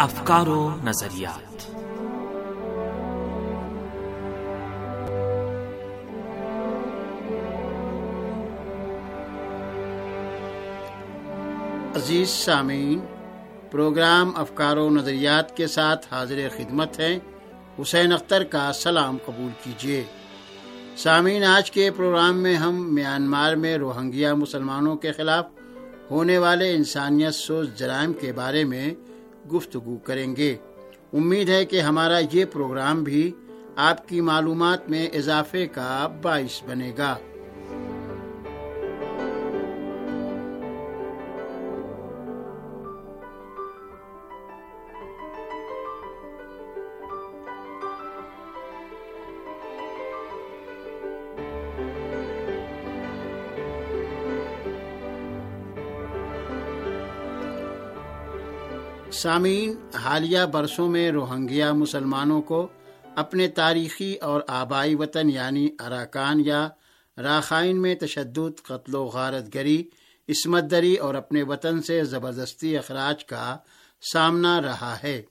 افکار و نظریات۔ عزیز سامعین، پروگرام افکار و نظریات کے ساتھ حاضر خدمت ہیں حسین اختر کا سلام قبول کیجیے۔ سامعین، آج کے پروگرام میں ہم میانمار میں روہنگیا مسلمانوں کے خلاف ہونے والے انسانیت سوز جرائم کے بارے میں گفتگو کریں گے۔ امید ہے کہ ہمارا یہ پروگرام بھی آپ کی معلومات میں اضافے کا باعث بنے گا۔ سامعین، حالیہ برسوں میں روہنگیا مسلمانوں کو اپنے تاریخی اور آبائی وطن یعنی اراکان یا راخائن میں تشدد، قتل و غارت گری، عصمت دری اور اپنے وطن سے زبردستی اخراج کا سامنا رہا ہے۔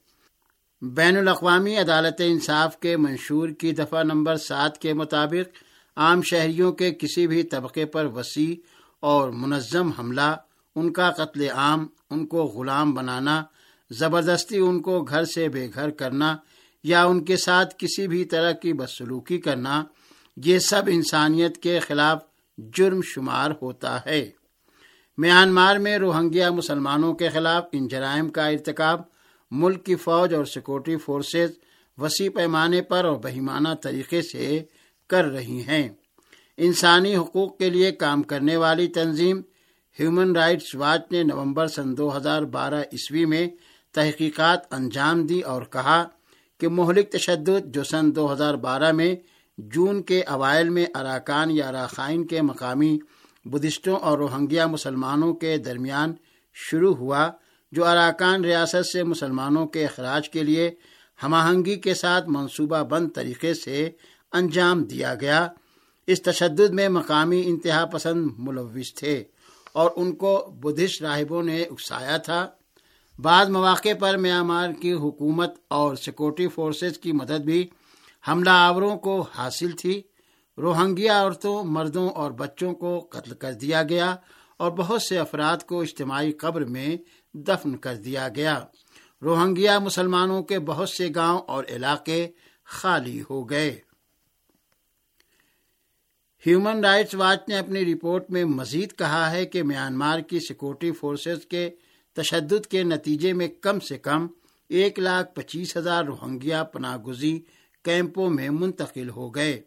بین الاقوامی عدالت انصاف کے منشور کی دفعہ نمبر سات کے مطابق عام شہریوں کے کسی بھی طبقے پر وسیع اور منظم حملہ، ان کا قتل عام، ان کو غلام بنانا زبردستی ان کو گھر سے بے گھر کرنا یا ان کے ساتھ کسی بھی طرح کی بدسلوکی کرنا، یہ سب انسانیت کے خلاف جرم شمار ہوتا ہے۔ میانمار میں روہنگیا مسلمانوں کے خلاف ان جرائم کا ارتکاب، ملک کی فوج اور سیکورٹی فورسز وسیع پیمانے پر اور بہیمانہ طریقے سے کر رہی ہیں۔ انسانی حقوق کے لیے کام کرنے والی تنظیم ہیومن رائٹس واچ نے نومبر سن دو ہزار بارہ عیسوی میں تحقیقات انجام دی اور کہا کہ مہلک تشدد جو سن دو ہزار بارہ میں جون کے اوائل میں اراکان یا اراخائن کے مقامی بدھسٹوں اور روہنگیا مسلمانوں کے درمیان شروع ہوا، جو اراکان ریاست سے مسلمانوں کے اخراج کے لیے ہم آہنگی کے ساتھ منصوبہ بند طریقے سے انجام دیا گیا۔ اس تشدد میں مقامی انتہا پسند ملوث تھے اور ان کو بدھسٹ راہبوں نے اکسایا تھا۔ بعض مواقع پر میامار کی حکومت اور سیکورٹی فورسز کی مدد بھی حملہ آوروں کو حاصل تھی۔ روہنگیا عورتوں، مردوں اور بچوں کو قتل کر دیا گیا اور بہت سے افراد کو اجتماعی قبر میں دفن کر دیا گیا۔ روہنگیا مسلمانوں کے بہت سے گاؤں اور علاقے خالی ہو گئے۔ ہیومن رائٹس واچ نے اپنی رپورٹ میں مزید کہا ہے کہ میانمار کی سیکورٹی فورسز کے تشدد کے نتیجے میں کم سے کم ایک لاکھ پچیس ہزار روہنگیا پناہ گزی کیمپوں میں منتقل ہو گئے۔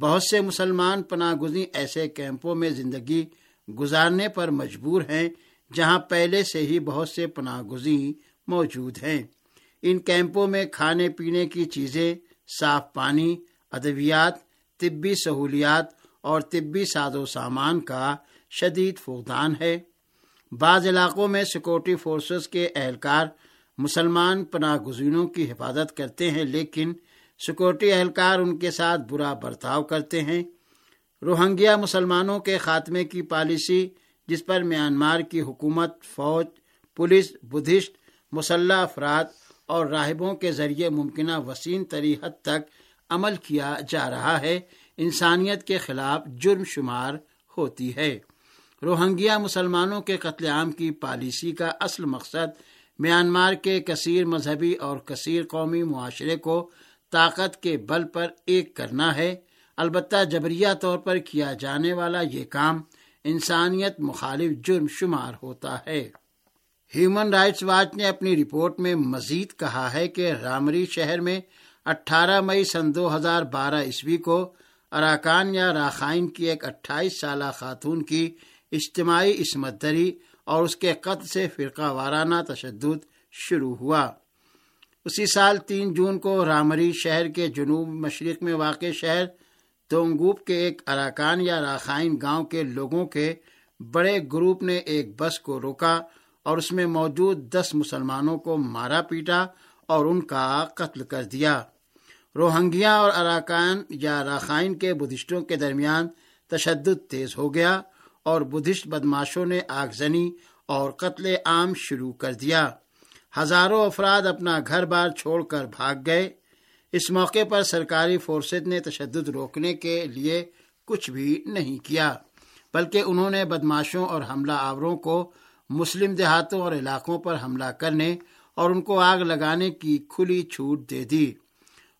بہت سے مسلمان پناہ گزی ایسے کیمپوں میں زندگی گزارنے پر مجبور ہیں، جہاں پہلے سے ہی بہت سے پناہ گزی موجود ہیں۔ ان کیمپوں میں کھانے پینے کی چیزیں، صاف پانی، ادویات، طبی سہولیات اور طبی ساز و سامان کا شدید فقدان ہے۔ بعض علاقوں میں سیکورٹی فورسز کے اہلکار مسلمان پناہ گزینوں کی حفاظت کرتے ہیں، لیکن سیکورٹی اہلکار ان کے ساتھ برا برتاؤ کرتے ہیں۔ روہنگیا مسلمانوں کے خاتمے کی پالیسی جس پر میانمار کی حکومت، فوج، پولیس، بدھسٹ، مسلح افراد اور راہبوں کے ذریعے ممکنہ وسیع تری حد تک عمل کیا جا رہا ہے، انسانیت کے خلاف جرم شمار ہوتی ہے۔ روہنگیا مسلمانوں کے قتل عام کی پالیسی کا اصل مقصد میانمار کے کثیر مذہبی اور کثیر قومی معاشرے کو طاقت کے بل پر ایک کرنا ہے۔ البتہ جبریہ طور پر کیا جانے والا یہ کام انسانیت مخالف جرم شمار ہوتا ہے۔ ہیومن رائٹس واچ نے اپنی رپورٹ میں مزید کہا ہے کہ رامری شہر میں اٹھارہ مئی سن دو ہزار بارہ عیسوی کو اراکان یا راخائن کی ایک اٹھائیس سالہ خاتون کی اجتماعی عصمت دری اور اس کے قتل سے فرقہ وارانہ تشدد شروع ہوا۔ اسی سال تین جون کو رامری شہر کے جنوب مشرق میں واقع شہر تونگوپ کے ایک اراکان یا راخائن گاؤں کے لوگوں کے بڑے گروپ نے ایک بس کو روکا اور اس میں موجود دس مسلمانوں کو مارا پیٹا اور ان کا قتل کر دیا۔ روہنگیا اور اراکان یا راخائن کے بدھسٹوں کے درمیان تشدد تیز ہو گیا۔ اور بدھسٹ بدماشوں نے آگزنی اور قتل عام شروع کر دیا۔ ہزاروں افراد اپنا گھر بار چھوڑ کر بھاگ گئے۔ اس موقع پر سرکاری فورسز نے تشدد روکنے کے لیے کچھ بھی نہیں کیا، بلکہ انہوں نے بدماشوں اور حملہ آوروں کو مسلم دیہاتوں اور علاقوں پر حملہ کرنے اور ان کو آگ لگانے کی کھلی چھوٹ دے دی۔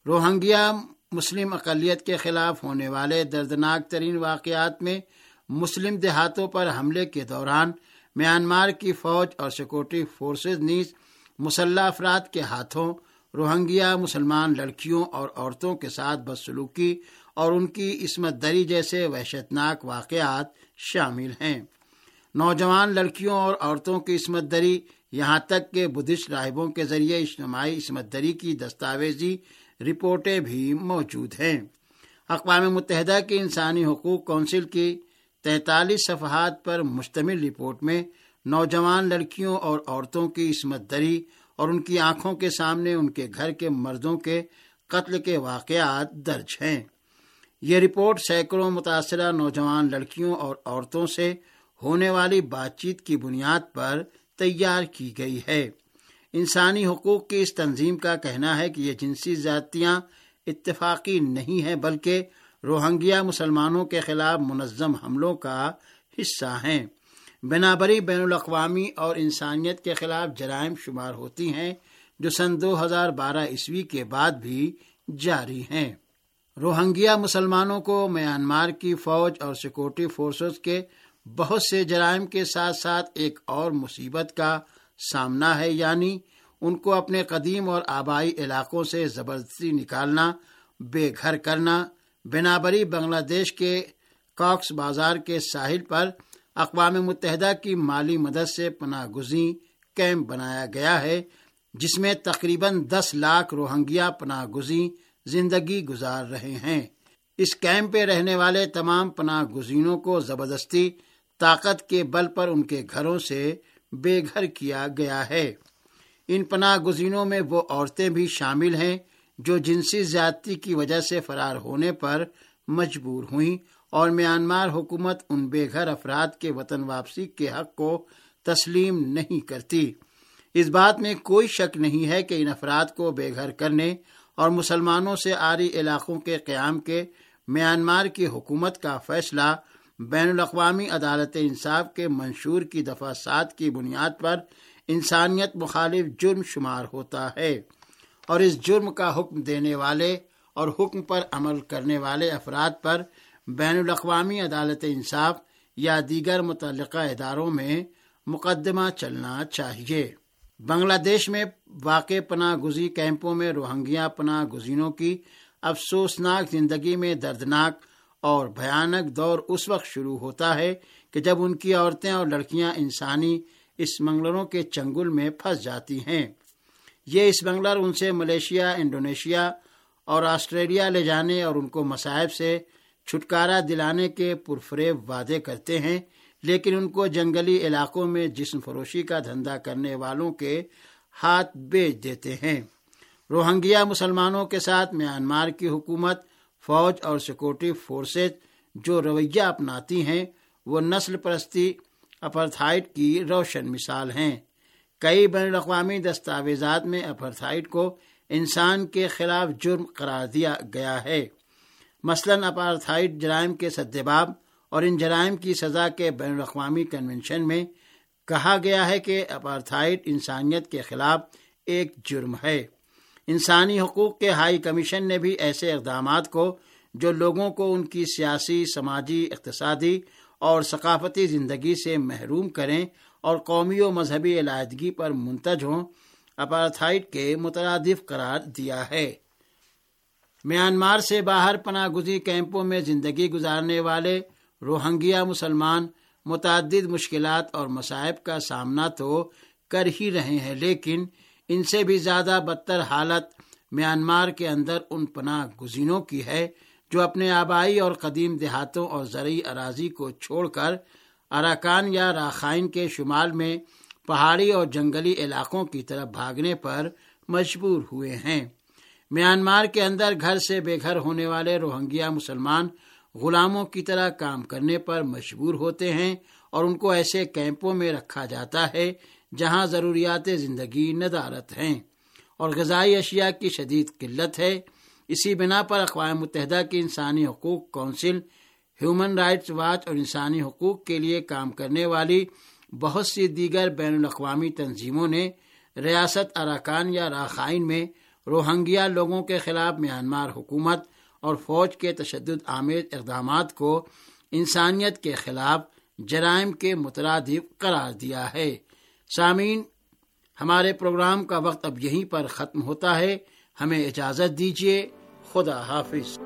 روہنگیا مسلم اقلیت کے خلاف ہونے والے دردناک ترین واقعات میں مسلم دیہاتوں پر حملے کے دوران میانمار کی فوج اور سیکورٹی فورسز نیز مسلح افراد کے ہاتھوں روہنگیا مسلمان لڑکیوں اور عورتوں کے ساتھ بدسلوکی اور ان کی عصمت دری جیسے وحشتناک واقعات شامل ہیں۔ نوجوان لڑکیوں اور عورتوں کی عصمت دری یہاں تک کہ بدھسٹ راہبوں کے ذریعے اجتماعی عصمت دری کی دستاویزی رپورٹیں بھی موجود ہیں۔ اقوام متحدہ کی انسانی حقوق کونسل کی تینتالیس صفحات پر مشتمل رپورٹ میں نوجوان لڑکیوں اور عورتوں کی عصمت دری اور ان کی آنکھوں کے سامنے ان کے گھر کے مردوں کے قتل کے واقعات درج ہیں۔ یہ رپورٹ سینکڑوں متاثرہ نوجوان لڑکیوں اور عورتوں سے ہونے والی بات چیت کی بنیاد پر تیار کی گئی ہے۔ انسانی حقوق کی اس تنظیم کا کہنا ہے کہ یہ جنسی زیادتیاں اتفاقی نہیں ہے بلکہ روہنگیا مسلمانوں کے خلاف منظم حملوں کا حصہ ہیں۔ بنابری بین الاقوامی اور انسانیت کے خلاف جرائم شمار ہوتی ہیں، جو سن دو ہزار بارہ عیسوی کے بعد بھی جاری ہیں۔ روہنگیا مسلمانوں کو میانمار کی فوج اور سیکورٹی فورسز کے بہت سے جرائم کے ساتھ ساتھ ایک اور مصیبت کا سامنا ہے یعنی ان کو اپنے قدیم اور آبائی علاقوں سے زبردستی نکالنا، بے گھر کرنا بنابری بنگلہ دیش کے کاکس بازار کے ساحل پر اقوام متحدہ کی مالی مدد سے پناہ گزین کیمپ بنایا گیا ہے، جس میں تقریباً دس لاکھ روہنگیا پناہ گزین زندگی گزار رہے ہیں۔ اس کیمپ پہ رہنے والے تمام پناہ گزینوں کو زبردستی طاقت کے بل پر ان کے گھروں سے بے گھر کیا گیا ہے۔ ان پناہ گزینوں میں وہ عورتیں بھی شامل ہیں جو جنسی زیادتی کی وجہ سے فرار ہونے پر مجبور ہوئیں اور میانمار حکومت ان بے گھر افراد کے وطن واپسی کے حق کو تسلیم نہیں کرتی۔ اس بات میں کوئی شک نہیں ہے کہ ان افراد کو بے گھر کرنے اور مسلمانوں سے آری علاقوں کے قیام کے میانمار کی حکومت کا فیصلہ بین الاقوامی عدالت انصاف کے منشور کی دفعہ سات کی بنیاد پر انسانیت مخالف جرم شمار ہوتا ہے۔ اور اس جرم کا حکم دینے والے اور حکم پر عمل کرنے والے افراد پر بین الاقوامی عدالت انصاف یا دیگر متعلقہ اداروں میں مقدمہ چلنا چاہیے۔ بنگلہ دیش میں واقع پناہ گزی کیمپوں میں روہنگیا پناہ گزینوں کی افسوسناک زندگی میں دردناک اور بھیانک دور اس وقت شروع ہوتا ہے کہ جب ان کی عورتیں اور لڑکیاں انسانی اس منگلروں کے چنگل میں پھنس جاتی ہیں۔ یہ اس منگلر ان سے ملیشیا، انڈونیشیا اور آسٹریلیا لے جانے اور ان کو مصائب سے چھٹکارا دلانے کے پرفریب وعدے کرتے ہیں، لیکن ان کو جنگلی علاقوں میں جسم فروشی کا دھندا کرنے والوں کے ہاتھ بیچ دیتے ہیں۔ روہنگیا مسلمانوں کے ساتھ میانمار کی حکومت، فوج اور سیکورٹی فورسز جو رویہ اپناتی ہیں، وہ نسل پرستی اپرتھائٹ کی روشن مثال ہیں۔ کئی بین الاقوامی دستاویزات میں اپرتھائٹ کو انسان کے خلاف جرم قرار دیا گیا ہے۔ مثلا اپارتھائٹ جرائم کے سدباب اور ان جرائم کی سزا کے بین الاقوامی کنونشن میں کہا گیا ہے کہ اپارتھائٹ انسانیت کے خلاف ایک جرم ہے۔ انسانی حقوق کے ہائی کمیشن نے بھی ایسے اقدامات کو جو لوگوں کو ان کی سیاسی، سماجی، اقتصادی اور ثقافتی زندگی سے محروم کریں اور قومی و مذہبی علیحدگی پر منتج ہوں اپارتھائٹ کے مترادف قرار دیا ہے۔ میانمار سے باہر پناہ گزی کیمپوں میں زندگی گزارنے والے روہنگیا مسلمان متعدد مشکلات اور مصائب کا سامنا تو کر ہی رہے ہیں، لیکن ان سے بھی زیادہ بدتر حالت میانمار کے اندر ان پناہ گزینوں کی ہے۔ جو اپنے آبائی اور قدیم دیہاتوں اور زرعی اراضی کو چھوڑ کر اراکان یا راخائن کے شمال میں پہاڑی اور جنگلی علاقوں کی طرف بھاگنے پر مجبور ہوئے ہیں۔ میانمار کے اندر گھر سے بے گھر ہونے والے روہنگیا مسلمان غلاموں کی طرح کام کرنے پر مجبور ہوتے ہیں اور ان کو ایسے کیمپوں میں رکھا جاتا ہے جہاں ضروریات زندگی ندارت ہیں۔ اور غذائی اشیاء کی شدید قلت ہے۔ اسی بنا پر اقوام متحدہ کی انسانی حقوق کونسل، ہیومن رائٹس واچ اور انسانی حقوق کے لیے کام کرنے والی بہت سی دیگر بین الاقوامی تنظیموں نے ریاست اراکان یا راخائن میں روہنگیا لوگوں کے خلاف میانمار حکومت اور فوج کے تشدد آمیز اقدامات کو انسانیت کے خلاف جرائم کے مترادف قرار دیا ہے۔ سامعین، ہمارے پروگرام کا وقت اب یہیں پر ختم ہوتا ہے۔ ہمیں اجازت دیجیے خدا حافظ۔